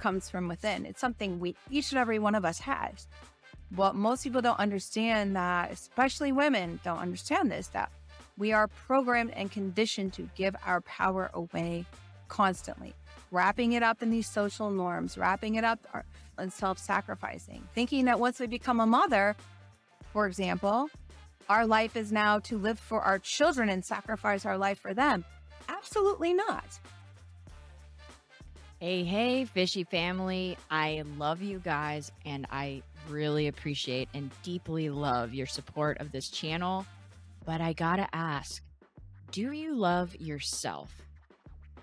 comes from within. It's something we each and every one of us has. What most people don't understand that, especially women, don't understand this that we are programmed and conditioned to give our power away constantly, wrapping it up in these social norms, wrapping it up uh, in self sacrificing, thinking that once we become a mother, for example, our life is now to live for our children and sacrifice our life for them. Absolutely not. Hey, hey, FYSHY family. I love you guys and I really appreciate and deeply love your support of this channel. But I gotta ask do you love yourself?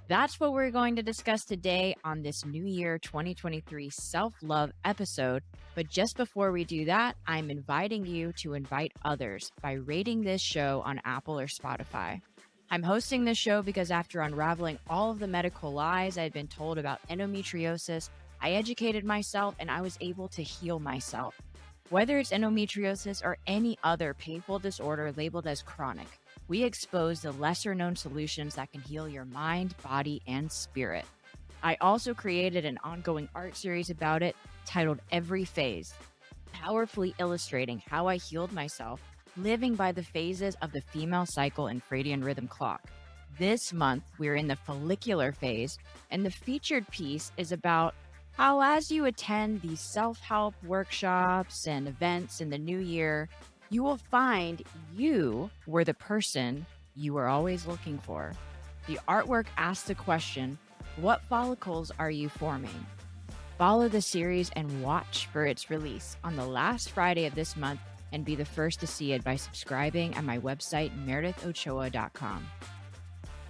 That's what we're going to discuss today on this New Year 2023 self love episode. But just before we do that, I'm inviting you to invite others by rating this show on Apple or Spotify. I'm hosting this show because after unraveling all of the medical lies I'd been told about endometriosis, I educated myself and I was able to heal myself. Whether it's endometriosis or any other painful disorder labeled as chronic, we expose the lesser known solutions that can heal your mind, body, and spirit. I also created an ongoing art series about it titled Every Phase, powerfully illustrating how I healed myself living by the phases of the female cycle infradian rhythm clock. This month, we're in the follicular phase, and the featured piece is about how, as you attend these self help workshops and events in the new year, you will find you were the person you were always looking for. The artwork asks the question What follicles are you forming? Follow the series and watch for its release on the last Friday of this month and be the first to see it by subscribing at my website, meredithochoa.com.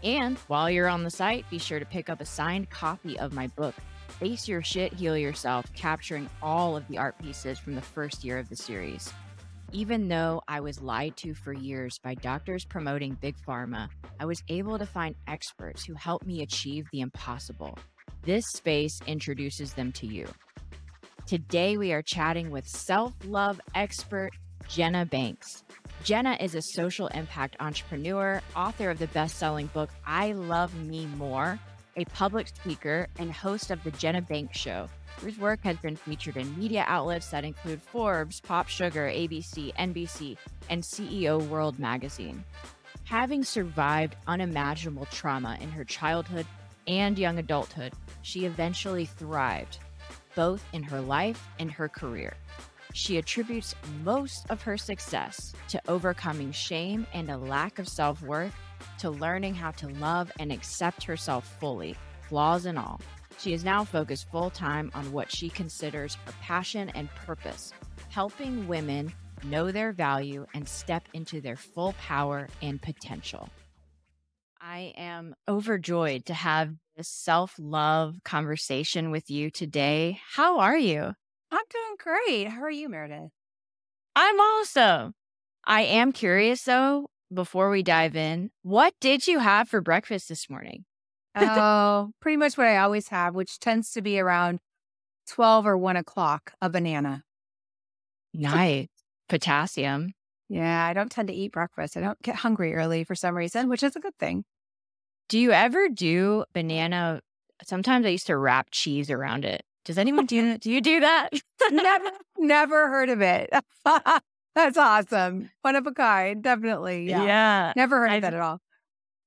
And while you're on the site, be sure to pick up a signed copy of my book, Face Your Shit, Heal Yourself, capturing all of the art pieces from the first year of the series. Even though I was lied to for years by doctors promoting Big Pharma, I was able to find experts who helped me achieve the impossible. This space introduces them to you. Today, we are chatting with self love expert Jenna Banks. Jenna is a social impact entrepreneur, author of the best selling book, I Love Me More, a public speaker, and host of The Jenna Banks Show, whose work has been featured in media outlets that include Forbes, Pop Sugar, ABC, NBC, and CEO World Magazine. Having survived unimaginable trauma in her childhood and young adulthood, she eventually thrived, both in her life and her career. She attributes most of her success to overcoming shame and a lack of self worth, to learning how to love and accept herself fully, flaws and all. She is now focused full time on what she considers her passion and purpose, helping women know their value and step into their full power and potential. I am overjoyed to have this self love conversation with you today. How are you? I'm doing great. How are you, Meredith? I'm awesome. I am curious though, before we dive in, what did you have for breakfast this morning? oh, pretty much what I always have, which tends to be around 12 or 1 o'clock, a banana. Nice. Potassium. Yeah, I don't tend to eat breakfast. I don't get hungry early for some reason, which is a good thing. Do you ever do banana? Sometimes I used to wrap cheese around it. Does anyone do do you do that? never never heard of it. That's awesome. One of a kind, definitely. Yeah. yeah. Never heard I, of that at all.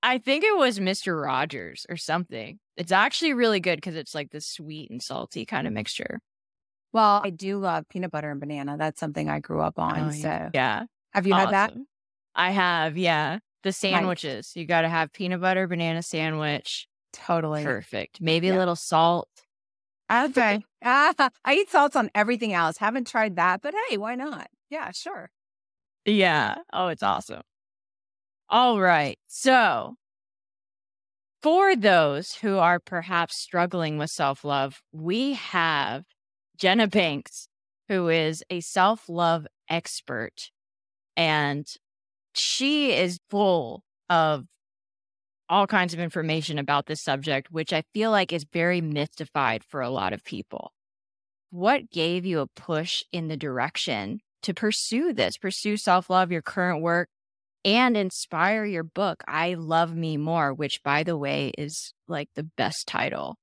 I think it was Mr. Rogers or something. It's actually really good because it's like this sweet and salty kind of mixture. Well, I do love peanut butter and banana. That's something I grew up on. Oh, so yeah. Have you awesome. had that? I have, yeah. The sandwiches. Nice. You got to have peanut butter, banana sandwich. Totally. Perfect. Maybe yeah. a little salt. Okay. Ah, I eat salts on everything else. Haven't tried that, but hey, why not? Yeah, sure. Yeah. Oh, it's awesome. All right. So, for those who are perhaps struggling with self love, we have Jenna Banks, who is a self love expert. And she is full of all kinds of information about this subject, which I feel like is very mystified for a lot of people. What gave you a push in the direction to pursue this, pursue self love, your current work, and inspire your book, I Love Me More, which, by the way, is like the best title.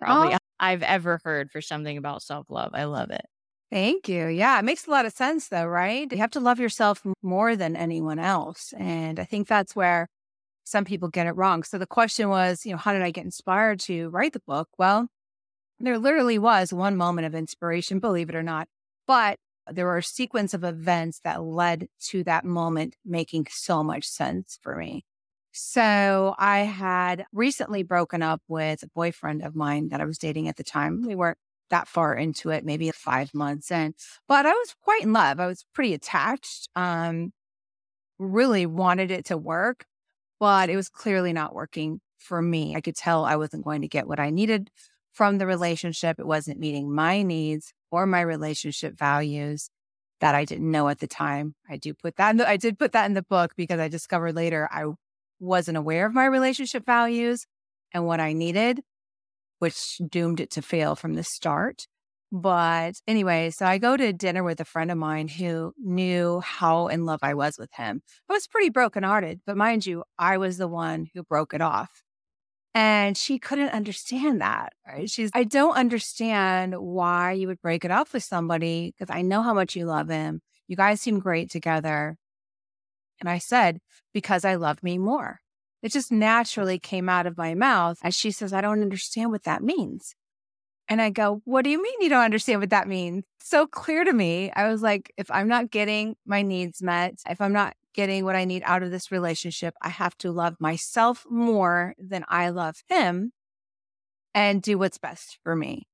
probably oh. I've ever heard for something about self love. I love it. Thank you. Yeah, it makes a lot of sense though, right? You have to love yourself more than anyone else. And I think that's where some people get it wrong. So the question was, you know, how did I get inspired to write the book? Well, there literally was one moment of inspiration, believe it or not. But there were a sequence of events that led to that moment making so much sense for me. So I had recently broken up with a boyfriend of mine that I was dating at the time. We weren't that far into it, maybe five months in, but I was quite in love. I was pretty attached. Um, really wanted it to work, but it was clearly not working for me. I could tell I wasn't going to get what I needed from the relationship. It wasn't meeting my needs or my relationship values that I didn't know at the time. I do put that in the, I did put that in the book because I discovered later I wasn't aware of my relationship values and what I needed, which doomed it to fail from the start. But anyway, so I go to dinner with a friend of mine who knew how in love I was with him. I was pretty brokenhearted, but mind you, I was the one who broke it off. And she couldn't understand that. Right? She's, I don't understand why you would break it off with somebody because I know how much you love him. You guys seem great together. And I said, because I love me more. It just naturally came out of my mouth as she says, I don't understand what that means. And I go, What do you mean you don't understand what that means? So clear to me. I was like, if I'm not getting my needs met, if I'm not getting what I need out of this relationship. I have to love myself more than I love him and do what's best for me.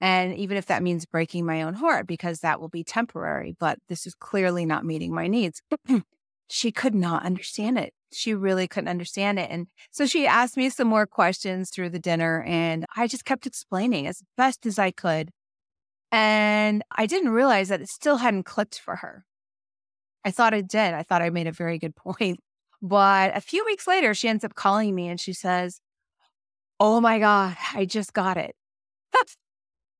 And even if that means breaking my own heart, because that will be temporary, but this is clearly not meeting my needs. she could not understand it. She really couldn't understand it. And so she asked me some more questions through the dinner, and I just kept explaining as best as I could. And I didn't realize that it still hadn't clicked for her. I thought it did. I thought I made a very good point. But a few weeks later, she ends up calling me and she says, Oh my God, I just got it.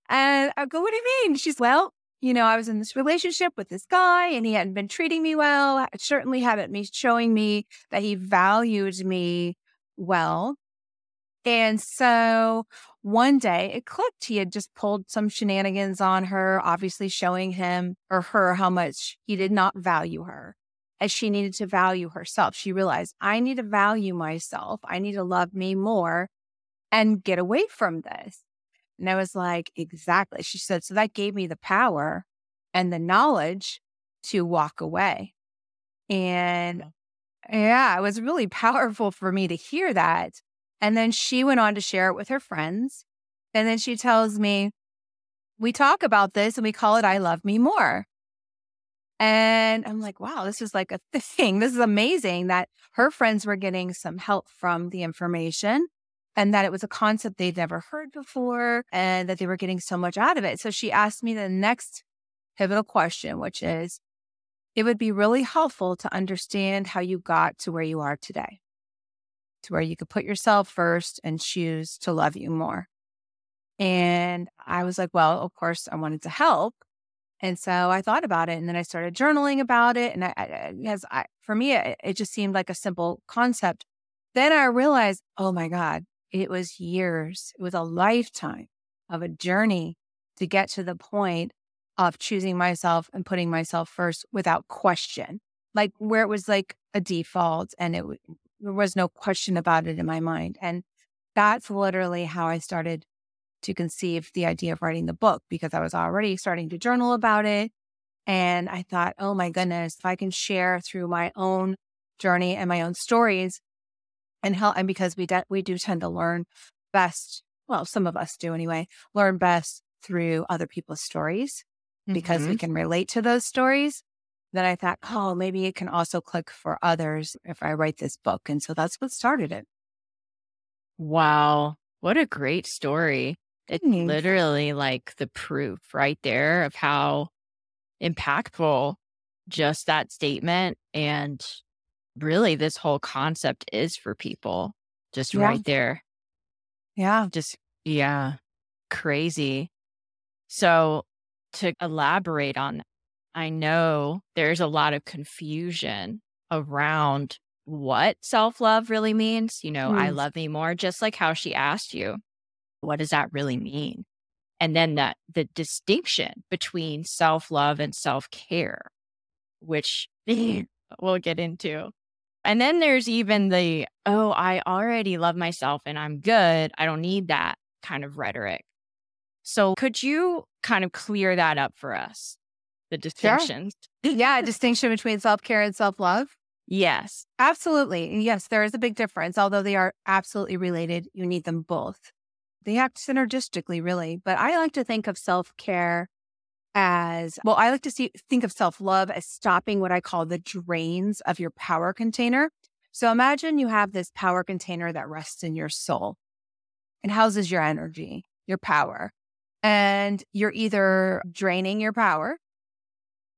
and I go, What do you mean? She's, Well, you know, I was in this relationship with this guy and he hadn't been treating me well. It certainly hadn't been showing me that he valued me well. And so one day it clicked. He had just pulled some shenanigans on her, obviously showing him or her how much he did not value her as she needed to value herself. She realized, I need to value myself. I need to love me more and get away from this. And I was like, exactly. She said, so that gave me the power and the knowledge to walk away. And yeah, it was really powerful for me to hear that and then she went on to share it with her friends. And then she tells me, We talk about this and we call it I Love Me More. And I'm like, wow, this is like a thing. This is amazing that her friends were getting some help from the information and that it was a concept they'd never heard before and that they were getting so much out of it. So she asked me the next pivotal question, which is, it would be really helpful to understand how you got to where you are today to where you could put yourself first and choose to love you more. And I was like, well, of course, I wanted to help. And so I thought about it and then I started journaling about it. And I, I because I, for me, it, it just seemed like a simple concept. Then I realized, oh my God, it was years, it was a lifetime of a journey to get to the point of choosing myself and putting myself first without question, like where it was like a default and it there was no question about it in my mind. And that's literally how I started to conceive the idea of writing the book because I was already starting to journal about it. And I thought, oh my goodness, if I can share through my own journey and my own stories and help, and because we, de- we do tend to learn best, well, some of us do anyway, learn best through other people's stories because mm-hmm. we can relate to those stories that I thought, oh, maybe it can also click for others if I write this book. And so that's what started it. Wow. What a great story. It's mm-hmm. literally like the proof right there of how impactful just that statement and really this whole concept is for people. Just yeah. right there. Yeah. Just, yeah. Crazy. So to elaborate on I know there's a lot of confusion around what self love really means. You know, mm. I love me more, just like how she asked you. what does that really mean? And then that the distinction between self love and self care, which we'll get into. And then there's even the, oh, I already love myself and I'm good. I don't need that kind of rhetoric. So could you kind of clear that up for us? The distinctions. Sure. yeah, distinction between self care and self love. Yes. Absolutely. Yes, there is a big difference. Although they are absolutely related, you need them both. They act synergistically, really. But I like to think of self care as well, I like to see think of self-love as stopping what I call the drains of your power container. So imagine you have this power container that rests in your soul. and houses your energy, your power. And you're either draining your power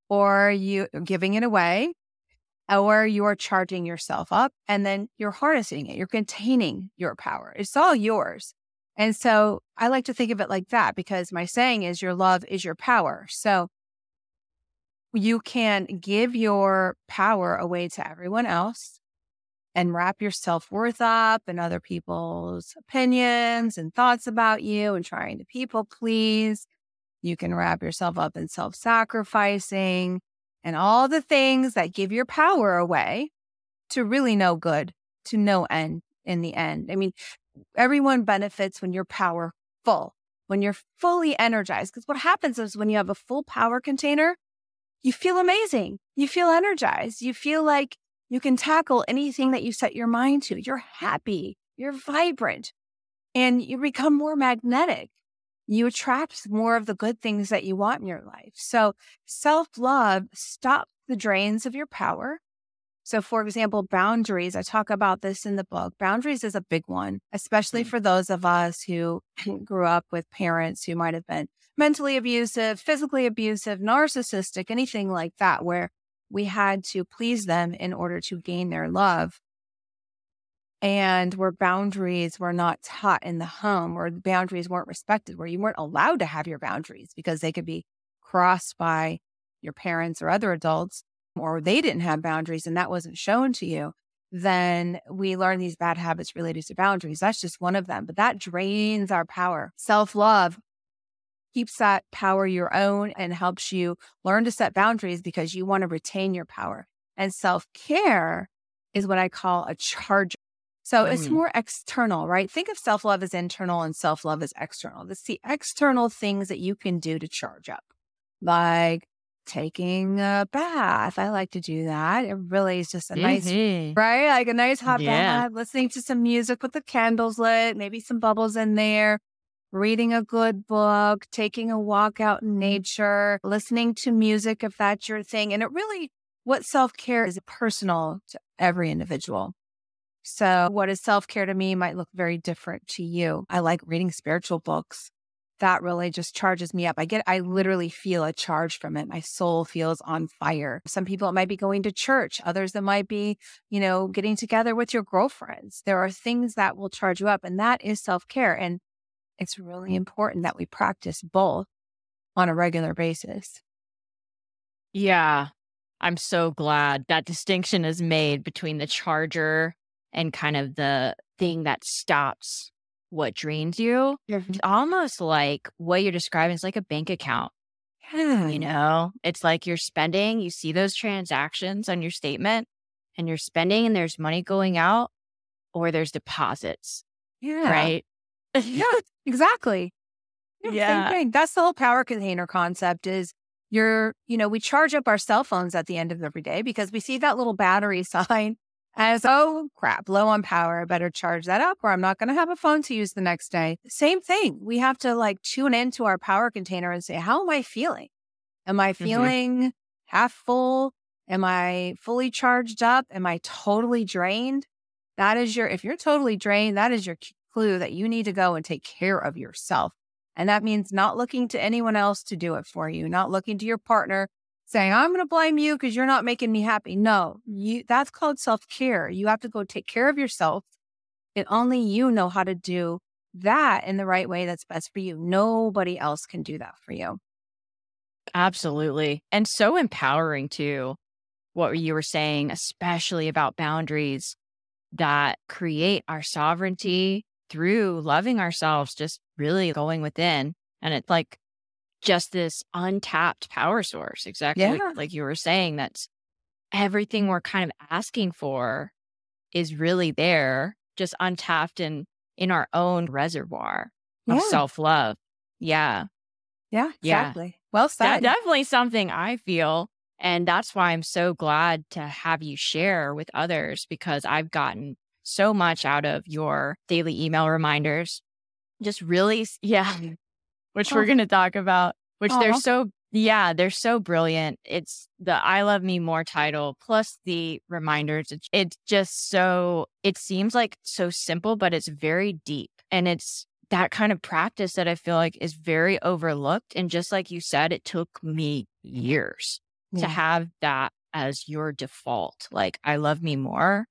or you giving it away or you are charging yourself up and then you're harnessing it. You're containing your power. It's all yours. And so I like to think of it like that because my saying is your love is your power. So you can give your power away to everyone else and wrap your self worth up in other people's opinions and thoughts about you and trying to people please. You can wrap yourself up in self sacrificing and all the things that give your power away to really no good, to no end in the end. I mean, everyone benefits when you're powerful, when you're fully energized. Because what happens is when you have a full power container, you feel amazing. You feel energized. You feel like you can tackle anything that you set your mind to. You're happy. You're vibrant and you become more magnetic. You attract more of the good things that you want in your life. So self love stops the drains of your power so, for example, boundaries, I talk about this in the book. Boundaries is a big one, especially mm. for those of us who grew up with parents who might have been mentally abusive, physically abusive, narcissistic, anything like that, where we had to please them in order to gain their love. And where boundaries were not taught in the home, or the boundaries weren't respected, where you weren't allowed to have your boundaries because they could be crossed by your parents or other adults or they didn't have boundaries and that wasn't shown to you, then we learn these bad habits related to boundaries. That's just one of them, but that drains our power. Self love keeps that power your own and helps you learn to set boundaries because you want to retain your power. And self care is what I call a charger. So mm. it's more external, right? Think of self love as internal and self love as external. It's the external things that you can do to charge up, like taking a bath. I like to do that. It really is just a nice, mm-hmm. right? Like a nice hot yeah. bath, listening to some music with the candles lit, maybe some bubbles in there, reading a good book, taking a walk out in nature, listening to music if that's your thing. And it really, what self care is personal to every individual. So, what is self care to me might look very different to you. I like reading spiritual books that really just charges me up. I get, I literally feel a charge from it. My soul feels on fire. Some people, it might be going to church. Others, it might be, you know, getting together with your girlfriends. There are things that will charge you up, and that is self care. And it's really important that we practice both on a regular basis. Yeah. I'm so glad that distinction is made between the charger and kind of the thing that stops what drains you. It's mm-hmm. almost like what you're describing is like a bank account. Yeah. You know, it's like you're spending, you see those transactions on your statement and you're spending and there's money going out or there's deposits. Yeah. Right. yeah, exactly. Yeah, yeah. Same thing. That's the whole power container concept is you're, you know, we charge up our cell phones at the end of every day because we see that little battery sign as, oh crap, low on power. I better charge that up or I'm not going to have a phone to use the next day. Same thing. We have to like tune into our power container and say, how am I feeling? Am I mm-hmm. feeling mm-hmm. half full? Am I fully charged up? Am I totally drained? That is your, if you're totally drained, that is your clue that you need to go and take care of yourself. And that means not looking to anyone else to do it for you, not looking to your partner saying, I'm going to blame you because you're not making me happy. No, you, that's called self care. You have to go take care of yourself. And only you know how to do that in the right way that's best for you. Nobody else can do that for you. Absolutely. And so empowering too, what you were saying, especially about boundaries that create our sovereignty through loving ourselves just really going within. And it's like just this untapped power source, exactly Yeah. like, like you were saying. That's everything we're kind of asking for is really there, just untapped in in our own reservoir of Yeah. self love. Yeah. Yeah, Yeah. exactly. Well That's said. definitely something I feel. And that's why I'm so glad to have you share with others because I've gotten so much out of your daily email reminders. Just really, yeah, which we're Oh. going to talk about, which oh, they're so, yeah, they're so brilliant. It's the I Love Me More title plus the reminders. It's, it's just so, it seems like so simple, but it's very deep. And it's that kind of practice that I feel like is very overlooked. And just like you said, it took me years to have that as your default. Like, I love me more.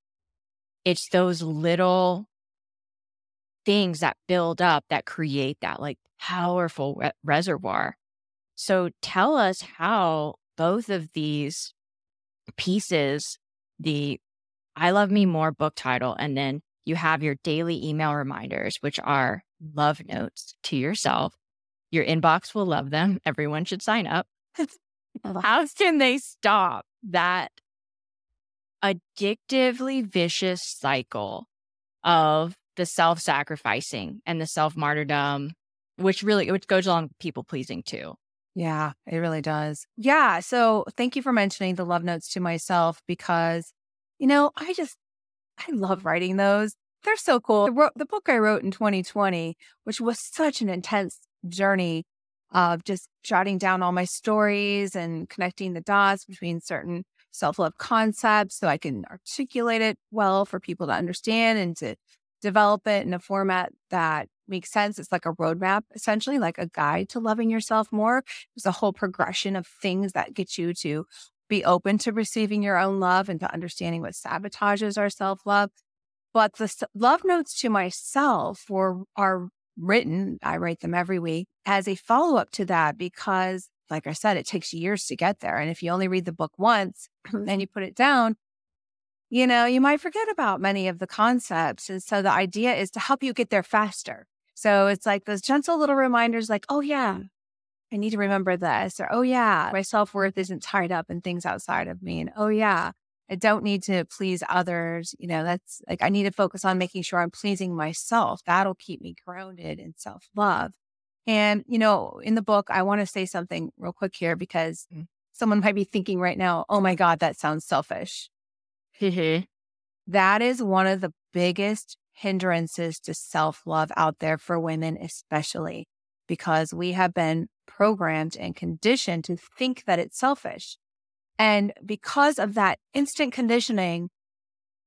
It's those little things that build up that create that like powerful re- reservoir. So tell us how both of these pieces, the I Love Me More book title, and then you have your daily email reminders, which are love notes to yourself. Your inbox will love them. Everyone should sign up. How can they stop that addictively vicious cycle of the self sacrificing and the self martyrdom, which really which goes along people pleasing too? Yeah, it really does. Yeah. So thank you for mentioning the love notes to myself because, you know, I just, I love writing those. They're so cool. I wrote, the book I wrote in 2020, which was such an intense journey of just jotting down all my stories and connecting the dots between certain self love concepts so I can articulate it well for people to understand and to develop it in a format that makes sense. It's like a roadmap, essentially, like a guide to loving yourself more. There's a whole progression of things that get you to be open to receiving your own love and to understanding what sabotages our self love. But the love notes to myself were are written. I write them every week as a follow up to that because, like I said, it takes years to get there. And if you only read the book once and you put it down, you know, you might forget about many of the concepts. And so the idea is to help you get there faster. So it's like those gentle little reminders like, oh, yeah, I need to remember this. Or, oh, yeah, my self worth isn't tied up in things outside of me. And, oh, yeah, I don't need to please others. You know, that's like, I need to focus on making sure I'm pleasing myself. That'll keep me grounded in self love. And, you know, in the book, I want to say something real quick here because Mm. someone might be thinking right now, oh my God, that sounds selfish. That is one of the biggest hindrances to self love out there for women, especially because we have been programmed and conditioned to think that it's selfish. And because of that instant conditioning,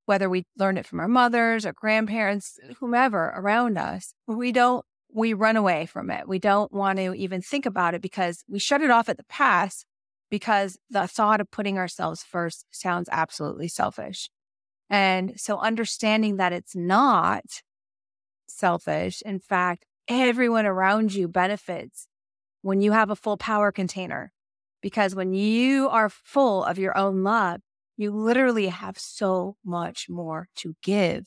whether we learn it from our mothers or grandparents, whomever around us, we don't, we run away from it. We don't want to even think about it because we shut it off at the pass because the thought of putting ourselves first sounds absolutely selfish. And so understanding that it's not selfish, in fact, everyone around you benefits when you have a full power container. Because when you are full of your own love, you literally have so much more to give.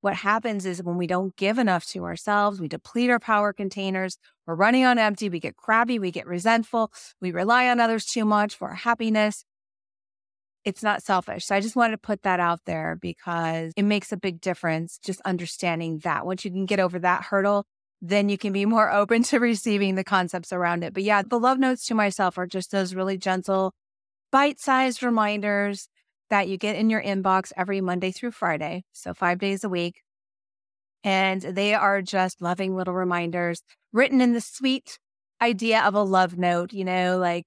What happens is when we don't give enough to ourselves, we deplete our power containers. We're running on empty. We get crabby. We get resentful. We rely on others too much for our happiness it's not selfish. So I just wanted to put that out there because it makes a big difference just understanding that. Once you can get over that hurdle, then you can be more open to receiving the concepts around it. But yeah, the love notes to myself are just those really gentle, bite sized reminders that you get in your inbox every Monday through Friday. So five days a week. And they are just loving little reminders written in the sweet idea of a love note, you know, like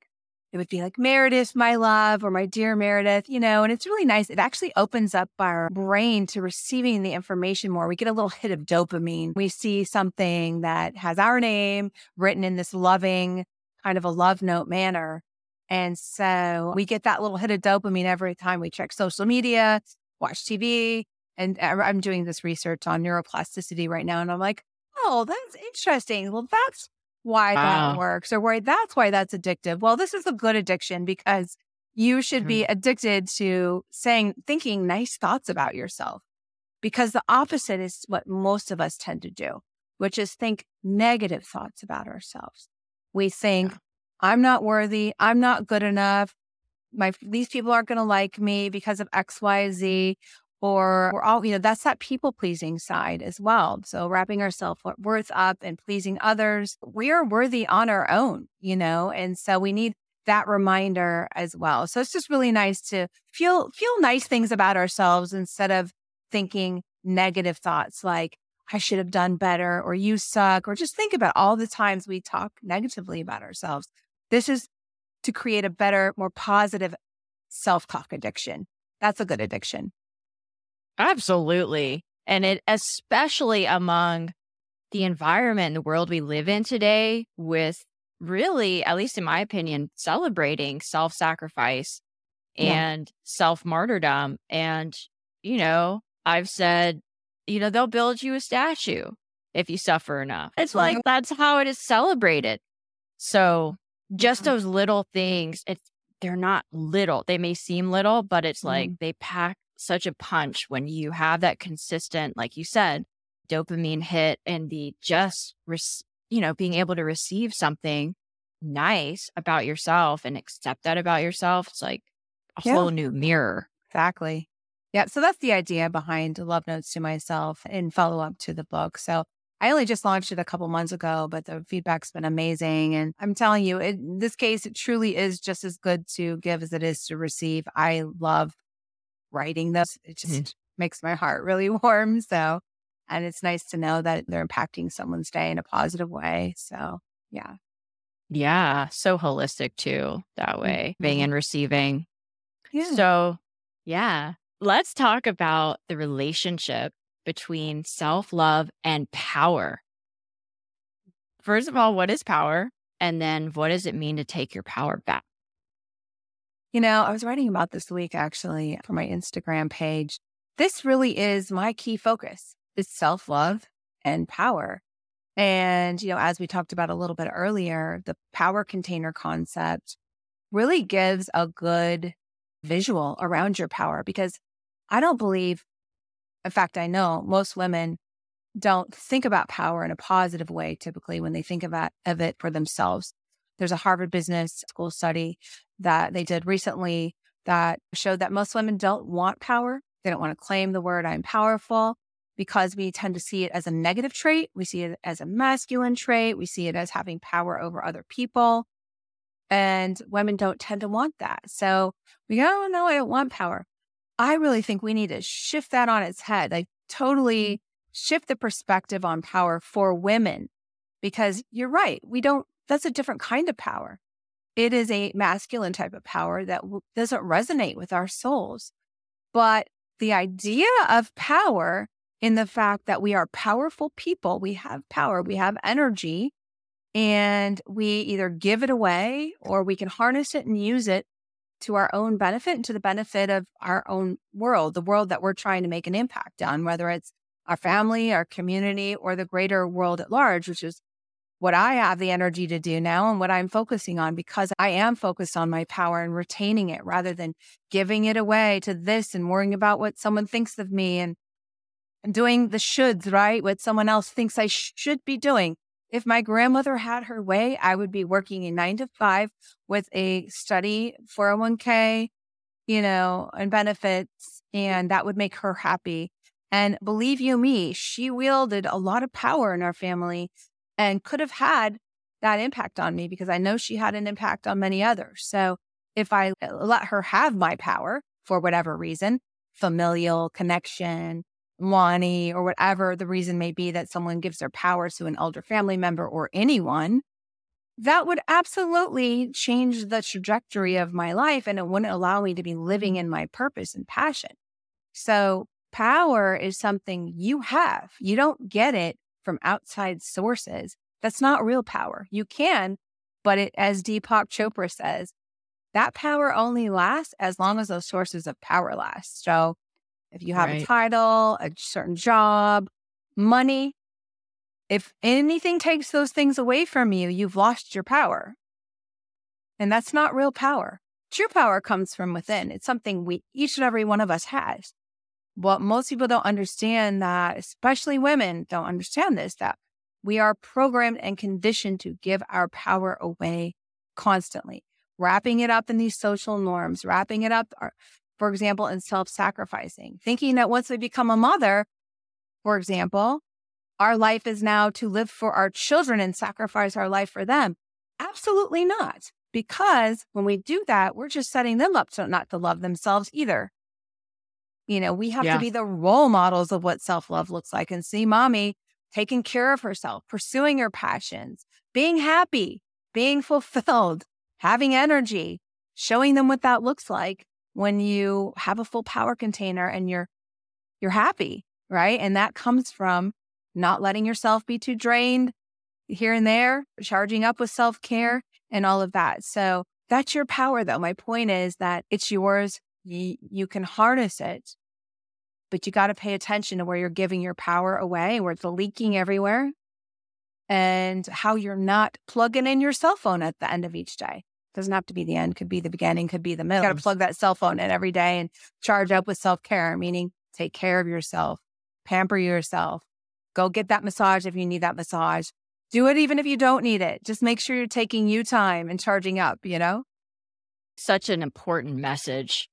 it would be like Meredith, my love, or my dear Meredith, you know, and it's really nice. It actually opens up our brain to receiving the information more. We get a little hit of dopamine. We see something that has our name written in this loving kind of a love note manner. And so we get that little hit of dopamine every time we check social media, watch TV. And I- I'm doing this research on neuroplasticity right now. And I'm like, oh, that's interesting. Well, that's why that works or why that's why that's addictive. Well, this is a good addiction because you should mm-hmm. be addicted to saying, thinking nice thoughts about yourself because the opposite is what most of us tend to do. which is think negative thoughts about ourselves. We think. I'm not worthy. I'm not good enough. My, these people aren't going to like me because of X, Y, Z or we're all, you know, that's that people pleasing side as well. So wrapping our self worth up and pleasing others, we are worthy on our own, you know, and so we need that reminder as well. So it's just really nice to feel feel nice things about ourselves instead of thinking negative thoughts like I should have done better or you suck or just think about all the times we talk negatively about ourselves. This is to create a better, more positive self-talk addiction. That's a good addiction. Absolutely. And it, especially among the environment, and the world we live in today, with really, at least in my opinion, celebrating self sacrifice and yeah. self martyrdom. And, you know, I've said, you know, they'll build you a statue if you suffer enough. It's like that's how it is celebrated. So just those little things, it's they're not little. They may seem little, but it's like mm. they pack such a punch when you have that consistent, like you said, dopamine hit and the just, you know, being able to receive something nice about yourself and accept that about yourself. It's like a yeah. whole new mirror. Exactly. Yeah. So that's the idea behind Love Notes to Myself and follow up to the book. So I only just launched it a couple months ago, but the feedback's been amazing. And I'm telling you, in this case, it truly is just as good to give as it is to receive. I love writing this. It just mm-hmm. makes my heart really warm. So, and it's nice to know that they're impacting someone's day in a positive way. So, yeah. Yeah. So holistic too, that way, mm-hmm. being and receiving. Yeah. So, yeah. Let's talk about the relationship between self love and power. First of all, what is power? And then what does it mean to take your power back? You know, I was writing about this week actually for my Instagram page. This really is my key focus is self-love and power. And, you know, as we talked about a little bit earlier, the power container concept really gives a good visual around your power because I don't believe, in fact, I know most women don't think about power in a positive way typically when they think about of it for themselves. There's a Harvard Business School study that they did recently that showed that most women don't want power. They don't want to claim the word I'm powerful because we tend to see it as a negative trait. We see it as a masculine trait. We see it as having power over other people. And women don't tend to want that. So we go, oh, no, I don't want power. I really think we need to shift that on its head, like totally shift the perspective on power for women because you're right. We don't, that's a different kind of power. It is a masculine type of power that w- doesn't resonate with our souls. But the idea of power in the fact that we are powerful people, we have power, we have energy, and we either give it away or we can harness it and use it to our own benefit and to the benefit of our own world, the world that we're trying to make an impact on, whether it's our family, our community, or the greater world at large, which is what I have the energy to do now and what I'm focusing on because I am focused on my power and retaining it rather than giving it away to this and worrying about what someone thinks of me and, and doing the shoulds, right? What someone else thinks I sh- should be doing. If my grandmother had her way, I would be working a nine to five with a study 401k, you know, and benefits, and that would make her happy. And believe you me, she wielded a lot of power in our family and could have had that impact on me because I know she had an impact on many others. So if I let her have my power for whatever reason, familial connection, money, or whatever the reason may be that someone gives their power to an elder family member or anyone, that would absolutely change the trajectory of my life and it wouldn't allow me to be living mm. in my purpose and passion. So, power is something you have. You don't get it from outside sources. That's not real power. You can, but it, as Deepak Chopra says, that power only lasts as long as those sources of power last. So if you have right. a title, a certain job, money, if anything takes those things away from you, you've lost your power. And that's not real power. True power comes from within. It's something we each and every one of us has what most people don't understand that, especially women don't understand this, that We are programmed and conditioned to give our power away constantly, wrapping it up in these social norms, wrapping it up, uh, for example, in self sacrificing, thinking that once we become a mother, for example, our life is now to live for our children and sacrifice our life for them. Absolutely not. Because when we do that, we're just setting them up to not to love themselves either. You know, we have yeah. to be the role models of what self love looks like and see mommy taking care of herself, pursuing her passions, being happy, being fulfilled, having energy, showing them what that looks like when you have a full power container and you're you're happy, right? And that comes from not letting yourself be too drained here and there, charging up with self-care mm-hmm. and all of that. So that's your power though. My point is that it's yours. You, you can harness it, but you got to pay attention to where you're giving your power away, where it's leaking everywhere and how you're not plugging in your cell phone at the end of each day. Doesn't have to be the end, could be the beginning, could be the middle. You got to plug that cell phone in every day and charge up with self care, meaning take care of yourself, pamper yourself, go get that massage if you need that massage. Do it even if you don't need it. Just make sure you're taking you time and charging up, you know? Such an important message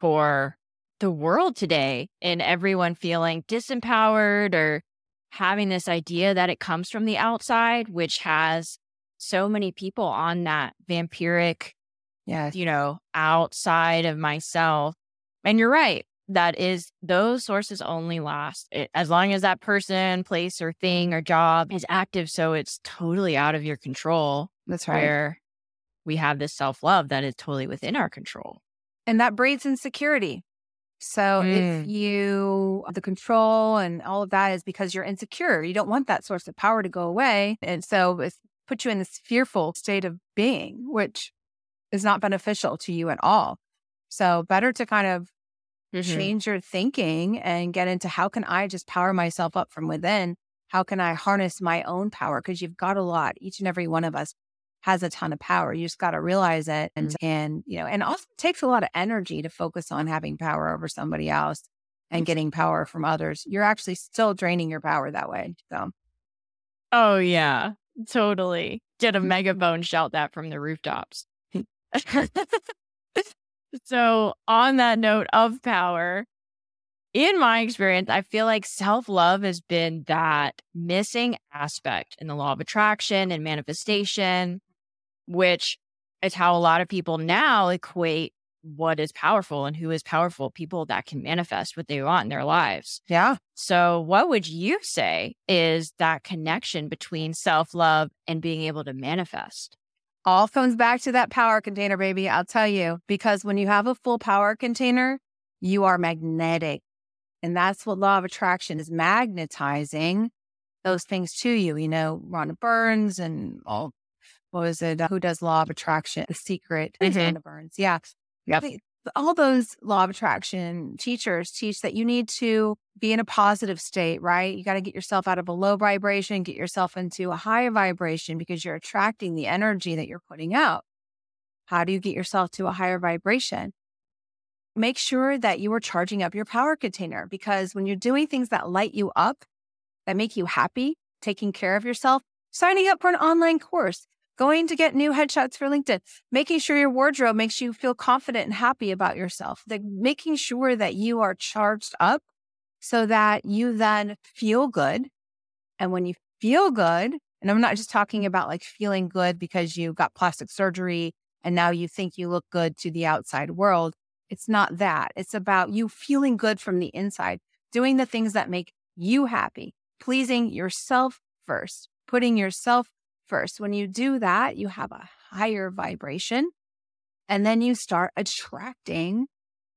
for the world today and everyone feeling disempowered or having this idea that it comes from the outside, which has so many people on that vampiric, yeah, you know, outside of myself. And you're right. That is, those sources only last it, as long as that person, place, or thing or job is active. So it's totally out of your control. That's right. Where we have this self love that is totally within our control. And that breeds insecurity. So mm. if you, the control and all of that is because you're insecure, you don't want that source of power to go away. And so it puts you in this fearful state of being, which is not beneficial to you at all. So better to kind of mm-hmm. change your thinking and get into how can I just power myself up from within? How can I harness my own power? Because you've got a lot, each and every one of us has a ton of power. You just got to realize it. And, mm-hmm. and, you know, and also takes a lot of energy to focus on having power over somebody else and getting power from others. You're actually still draining your power that way. So, oh, yeah, totally. Get a mm-hmm. megaphone shout that from the rooftops. so, on that note of power, in my experience, I feel like self love has been that missing aspect in the law of attraction and manifestation which is how a lot of people now equate what is powerful and who is powerful people that can manifest what they want in their lives. Yeah. So, what would you say is that connection between self love and being able to manifest? All comes back to that power container, baby. I'll tell you, because when you have a full power container, you are magnetic. And that's what law of attraction is magnetizing those things to you. You know, Rhonda Byrnes and all what was it? Uh, who does law of attraction? The secret. Mm-hmm. Byrnes. Yeah. Yep. All those law of attraction teachers teach that you need to be in a positive state, right? You got to get yourself out of a low vibration, get yourself into a higher vibration because you're attracting the energy that you're putting out. How do you get yourself to a higher vibration? Make sure that you are charging up your power container because when you're doing things that light you up, that make you happy, taking care of yourself, signing up for an online course, going to get new headshots for LinkedIn, making sure your wardrobe makes you feel confident and happy about yourself, like making sure that you are charged up so that you then feel good. And when you feel good, and I'm not just talking about like feeling good because you got plastic surgery and now you think you look good to the outside world. It's not that. It's about you feeling good from the inside, doing the things that make you happy, pleasing yourself first, putting yourself first. When you do that, you have a higher vibration and then you start attracting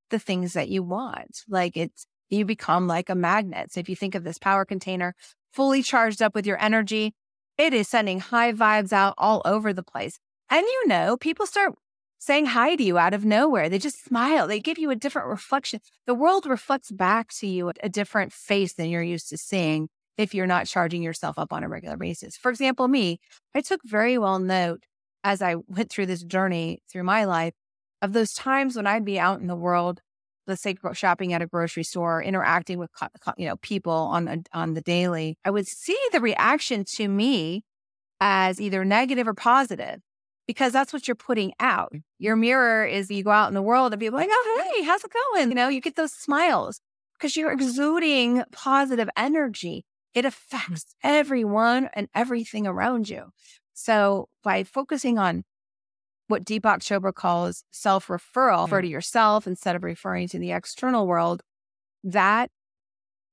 the things that you want. Like it's, you become like a magnet. So if you think of this power container fully charged up with your energy, it is sending high vibes out all over the place. And you know, people start saying hi to you out of nowhere. They just smile. They give you a different reflection. The world reflects back to you a different face than you're used to seeing if you're not charging yourself up on a regular basis. For example, me, I took very well note as I went through this journey through my life of those times when I'd be out in the world let's say shopping at a grocery store, interacting with you know people on on the daily, I would see the reaction to me as either negative or positive because that's what you're putting out. Mm. Your mirror is you go out in the world and people like, oh hey, how's it going? You know, you get those smiles because you're exuding positive energy. It mm. affects everyone and everything around you. So by focusing on what Deepak Chopra calls self referral, refer to yourself instead of referring to the external world, that,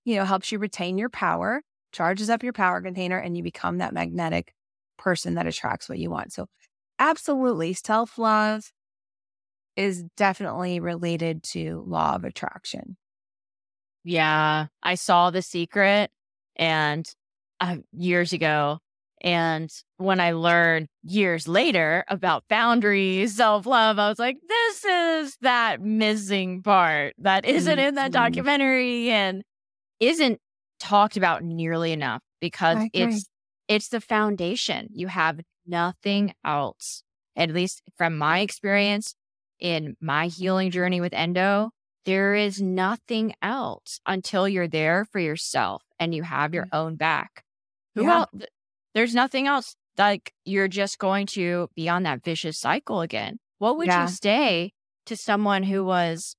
you know, helps you retain your power, charges up your power container, and you become that magnetic person that attracts what you want. So, absolutely, self love is definitely related to law of attraction. Yeah, I saw The Secret and uh, years ago and when I learned years later about boundaries, self love, I was like, this is that missing part that isn't in that mm-hmm. documentary and isn't talked about nearly enough because it's it's the foundation. You have nothing else. At least from my experience in my healing journey with endo, there is nothing else until you're there for yourself and you have your mm. own back. Who yeah. else? there's nothing else. Like you're just going to be on that vicious cycle again. What would yeah. you say to someone who was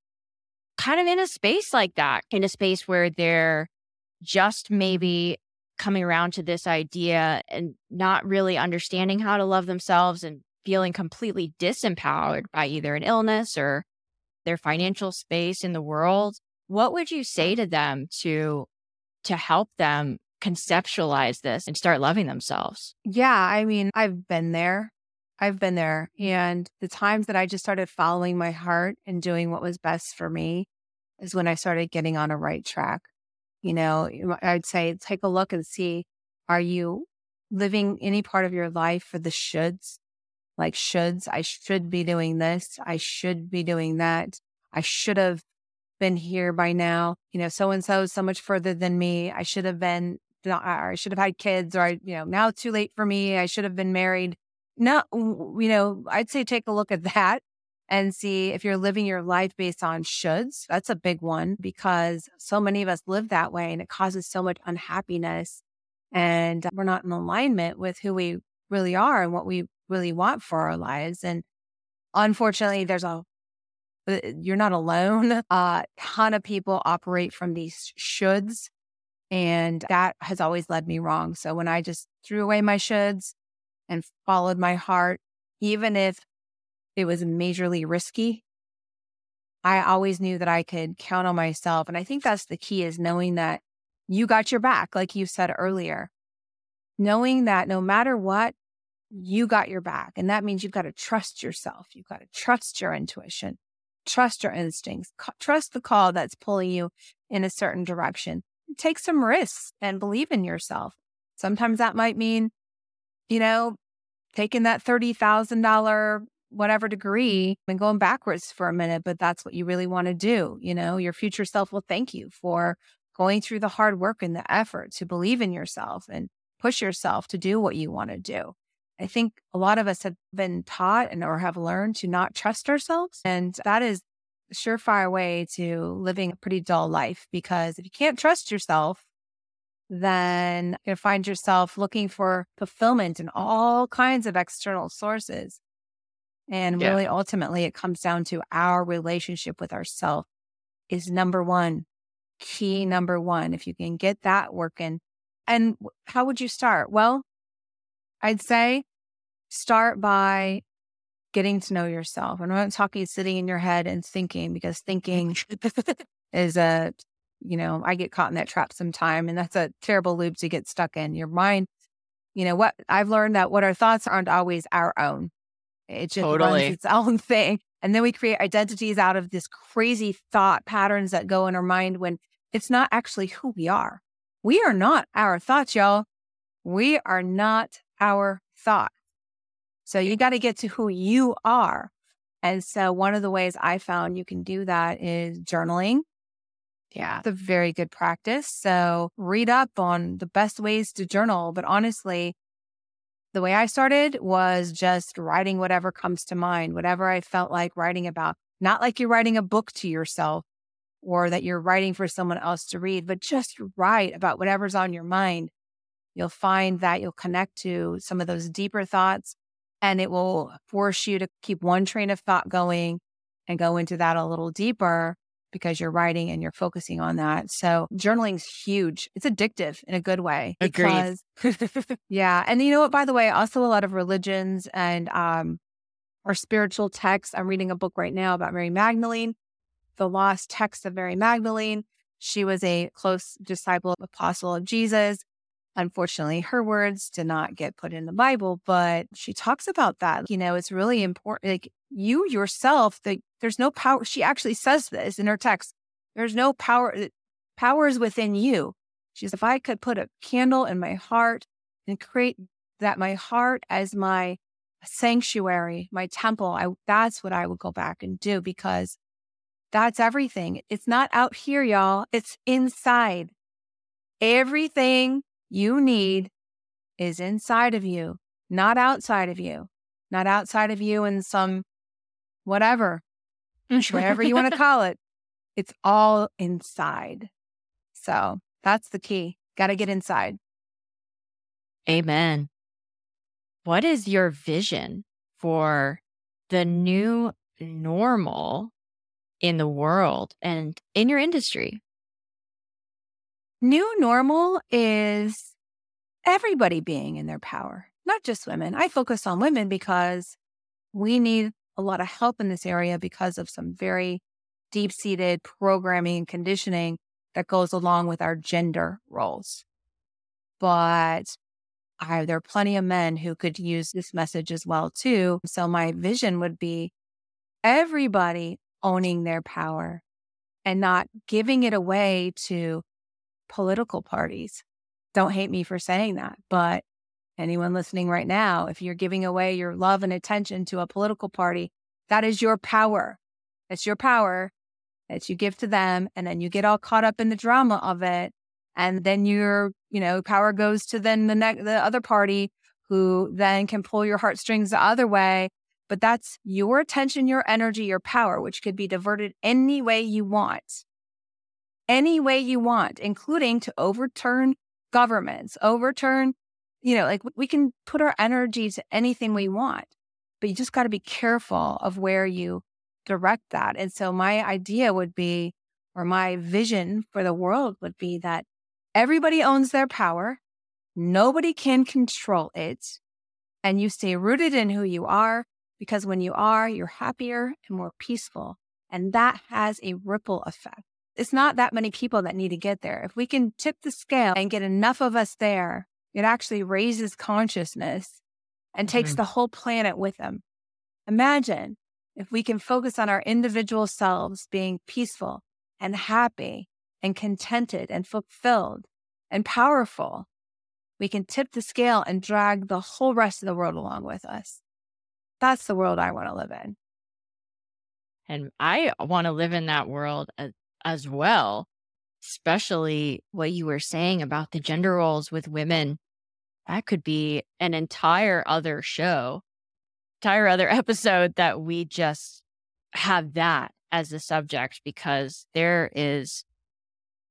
kind of in a space like that, in a space where they're just maybe coming around to this idea and not really understanding how to love themselves and feeling completely disempowered by either an illness or their financial space in the world what would you say to them to to help them conceptualize this and start loving themselves. Yeah. I mean, I've been there. I've been there. And the times that I just started following my heart and doing what was best for me is when I started getting on a right track. You know, I'd say take a look and see are you living any part of your life for the shoulds? Like, shoulds, I should be doing this. I should be doing that. I should have been here by now. You know, so and so is so much further than me. I should have been I should have had kids, or I, you know, now it's too late for me. I should have been married. No, you know, I'd say take a look at that and see if you're living your life based on shoulds. That's a big one because so many of us live that way and it causes so much unhappiness. And we're not in alignment with who we really are and what we really want for our lives. And unfortunately, there's a uh, you're not alone. A uh, ton of people operate from these shoulds and that has always led me wrong. So when I just threw away my shoulds and followed my heart, even if it was majorly risky, I always knew that I could count on myself. And I think that's the key is knowing that you got your back, like you said earlier. Knowing that no matter what, you got your back. And that means you've got to trust yourself. You've got to trust your intuition, trust your instincts, trust the call that's pulling you in a certain direction take some risks and believe in yourself. Sometimes that might mean, you know, taking that $30,000 whatever degree and going backwards for a minute, but that's what you really want to do. You know, your future self will thank you for going through the hard work and the effort to believe in yourself and push yourself to do what you want to do. I think a lot of us have been taught and or have learned to not trust ourselves. And that is a surefire way to living a pretty dull life because if you can't trust yourself, then you find yourself looking for fulfillment in all kinds of external sources. And yeah. really, ultimately, it comes down to our relationship with ourself is number one, key number one. If you can get that working. And how would you start? Well, I'd say start by getting to know yourself. And I'm not talking sitting in your head and thinking because thinking is a, you know, I get caught in that trap sometime and that's a terrible loop to get stuck in. Your mind, you know, what I've learned that what our thoughts aren't always our own. It just totally. runs its own thing. And then we create identities out of this crazy thought patterns that go in our mind when it's not actually who we are. We are not our thoughts, y'all. We are not our thoughts. So you got to get to who you are. And so one of the ways I found you can do that is journaling. Yeah, it's a very good practice. So read up on the best ways to journal. But honestly, the way I started was just writing whatever comes to mind, whatever I felt like writing about. Not like you're writing a book to yourself, or that you're writing for someone else to read, but just write about whatever's on your mind. You'll find that you'll connect to some of those deeper thoughts and it will force you to keep one train of thought going and go into that a little deeper because you're writing and you're focusing on that. So journaling's huge. It's addictive in a good way. Agreed. yeah. And you know what, by the way, also a lot of religions and um our spiritual texts. I'm reading a book right now about Mary Magdalene the lost text of Mary Magdalene. She was a close disciple, apostle of Jesus. Unfortunately, her words did not get put in the Bible, but she talks about that. You know, it's really important. Like you yourself, that there's no power. She actually says this in her text. There's no power. Eh, power is within you. She says, if I could put a candle in my heart and create that my heart as my sanctuary, my temple, I, that's what I would go back and do because that's everything. It's not out here, y'all. It's inside. Everything you need is inside of you, not outside of you, not outside of you in some whatever, whatever you want to call it. It's all inside. So that's the key. Got to get inside. Amen. What is your vision for the new normal in the world and in your industry? New normal is everybody being in their power, not just women. I focus on women because we need a lot of help in this area because of some very deep seated programming and conditioning that goes along with our gender roles. But I, there are plenty of men who could use this message as well too. So my vision would be everybody owning their power and not giving it away to political parties. Don't hate me for saying that, but anyone listening right now, if you're giving away your love and attention to a political party, that is your power. It's your power that you give to them. And then you get all caught up in the drama of it. And then your, you know, power goes to then the next, the other party who then can pull your heartstrings the other way but that's your attention, your energy, your power, which could be diverted any way you want. Any way you want, including to overturn governments, overturn, you know, like we can put our energy to anything we want, but you just got to be careful of where you direct that. And so my idea would be, or my vision for the world would be that everybody owns their power. Nobody can control it. And you stay rooted in who you are because when you are, you're happier and more peaceful. And that has a ripple effect. It's not that many people that need to get there. If we can tip the scale and get enough of us there, it actually raises consciousness and takes mm-hmm. the whole planet with them. Imagine if we can focus on our individual selves being peaceful and happy and contented and fulfilled and powerful, we can tip the scale and drag the whole rest of the world along with us. That's the world I want to live in. And I want to live in that world as, as well, especially what you were saying about the gender roles with women. That could be an entire other show, entire other episode that we just have that as the subject because there is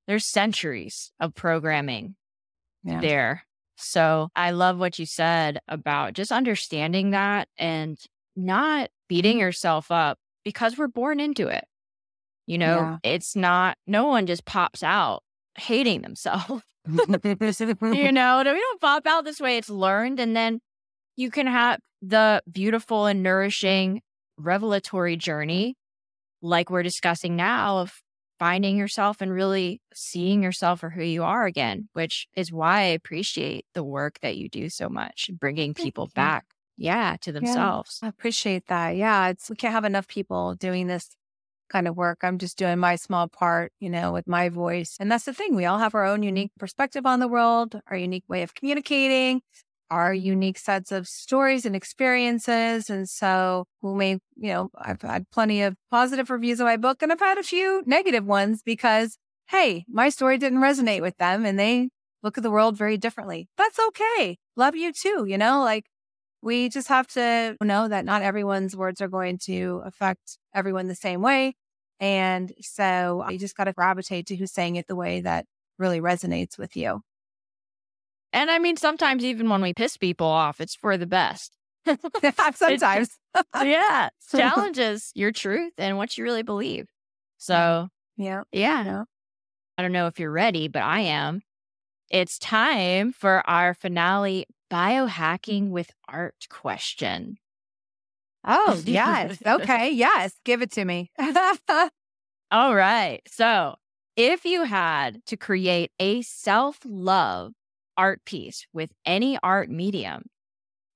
there's centuries of programming yeah. there so I love what you said about just understanding that and not beating yourself up because we're born into it. You know, yeah. it's not, no one just pops out hating themselves. you know, we don't pop out this way. It's learned. And then you can have the beautiful and nourishing revelatory journey, like we're discussing now, of finding yourself and really seeing yourself for who you are again, which is why I appreciate the work that you do so much, bringing people back, yeah, to themselves. Yeah, I appreciate that. Yeah, it's we can't have enough people doing this kind of work. I'm just doing my small part, you know, with my voice. And that's the thing. We all have our own mm-hmm. unique perspective on the world, our unique way of communicating, our unique sets of stories and experiences. And so we may, you know, I've had plenty of positive reviews of my book and I've had a few negative ones because, hey, my story didn't resonate with them and they look at the world very differently. That's okay. Love you too. You know, like we just have to know that not everyone's words are going to affect everyone the same way. And so you just got to gravitate to who's saying it the way that really resonates with you. And I mean, sometimes even when we piss people off, it's for the best. sometimes. yeah. Challenges your truth and what you really believe. So, yeah. Yeah. yeah. I don't know if you're ready, but I am. It's time for our finale biohacking with art question. Oh, yes. okay. Yes. Give it to me. All right. So, if you had to create a self love art piece with any art medium,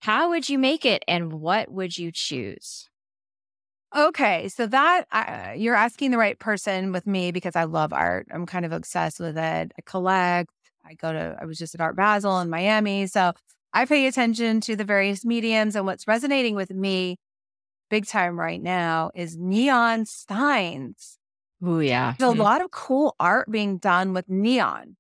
how would you make it and what would you choose? Okay, so that uh, you're asking the right person with me because I love art. I'm kind of obsessed with it. I collect. I go to. I was just at Art Basel in Miami, so I pay attention to the various mediums and what's resonating with me big time right now is neon signs. Oh yeah, there's a mm-hmm. lot of cool art being done with neon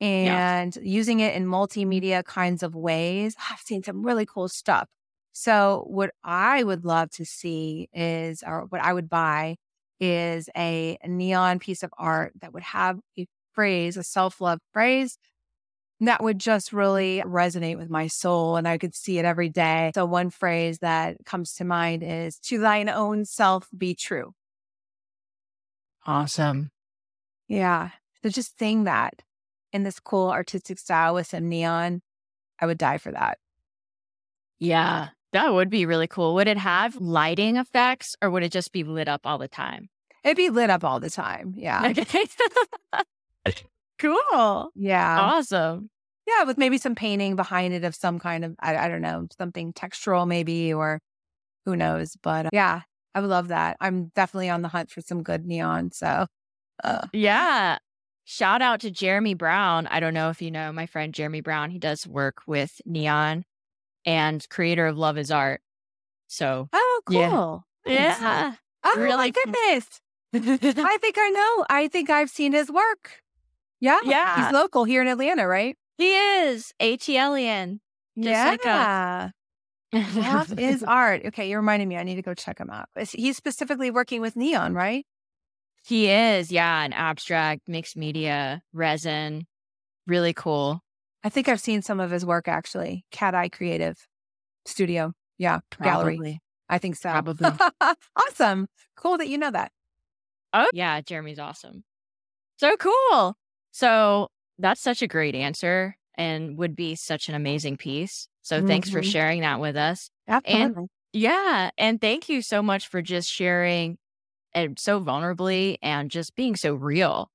and yeah. using it in multimedia kinds of ways. I've seen some really cool stuff. So, what I would love to see is, or what I would buy is a, a neon piece of art that would have a phrase, a self love phrase that would just really resonate with my soul and I could see it every day. So, one phrase that comes to mind is to thine own self be true. Awesome. Yeah. So, just saying that in this cool artistic style with some neon, I would die for that. Yeah. That would be really cool. Would it have lighting effects or would it just be lit up all the time? It'd be lit up all the time. Yeah. Okay. cool. Yeah. Awesome. Yeah, with maybe some painting behind it of some kind of, I, I don't know, something textural maybe, or who knows. But uh, yeah, I would love that. I'm definitely on the hunt for some good neon. So, uh. yeah. Shout out to Jeremy Brown. I don't know if you know my friend Jeremy Brown. He does work with neon and creator of Love is Art. So, oh, cool. Yeah. yeah. Oh, really my goodness. I think I know. I think I've seen his work. Yeah. Yeah. He's local here in Atlanta, right? He is ATLian. Yeah. Like Love is art. Okay, you're reminding me. I need to go check him out. He's specifically working with neon, right? He is. Yeah, an abstract, mixed media, resin. Really cool. I think I've seen some of his work actually. Cat Eye Creative Studio. Yeah, Probably. gallery. I think so. Probably. awesome. Cool that you know that. Oh, yeah. Jeremy's awesome. So cool. So that's such a great answer and would be such an amazing piece. So mm-hmm. thanks for mm-hmm. sharing that with us. Absolutely. And yeah. And thank you so much for just sharing and so vulnerably and just being so real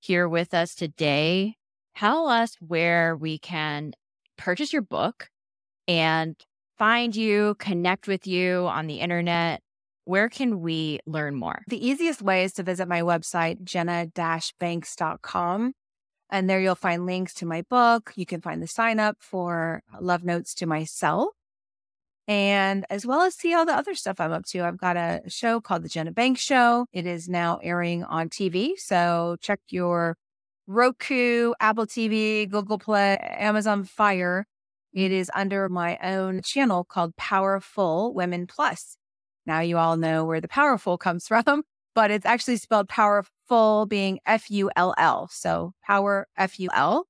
here with us today. Tell us where we can purchase your book and find you, connect with you on the internet. Where can we learn more? The easiest way is to visit my website, jenna-banks.com. And there you'll find links to my book. You can find the sign up for uh, love notes to myself and as well as see all the other stuff I'm up to. I've got a show called The Jenna Banks Show. It is now airing on TV. So check your Roku, Apple TV, Google Play, Amazon Fire. It is under my own channel called Powerful Women Plus. Now you all know where the powerful comes from, but it's actually spelled powerful being F U L L. So power F U L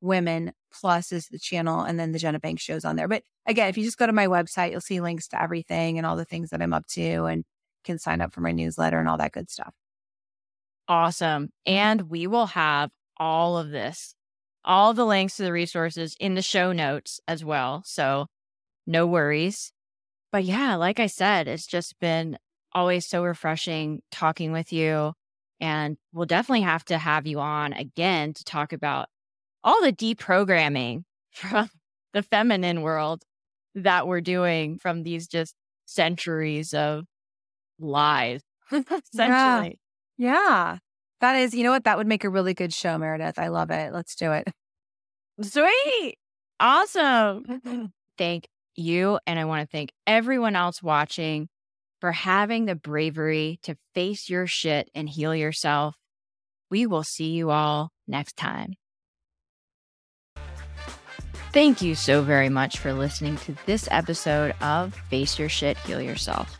women plus is the channel and then the Jenna Banks shows on there. But again, if you just go to my website, you'll see links to everything and all the things that I'm up to and can sign up for my newsletter and all that good stuff. Awesome. And we will have all of this, all the links to the resources in the show notes as well. So no worries. But yeah, like I said, it's just been always so refreshing talking with you. And we'll definitely have to have you on again to talk about all the deprogramming from the feminine world that we're doing from these just centuries of lies, essentially. Yeah. yeah. That is, you know what? That would make a really good show, Meredith. I love it. Let's do it. Sweet. Awesome. thank you and I want to thank everyone else watching for having the bravery to face your shit and heal yourself. We will see you all next time. Thank you so very much for listening to this episode of Face Your Shit, Heal Yourself.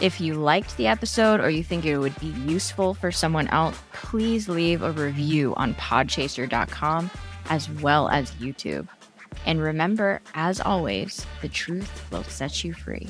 If you liked the episode or you think it would be useful for someone else, please leave a review on podchaser.com as well as YouTube. And remember, as always, the truth will set you free.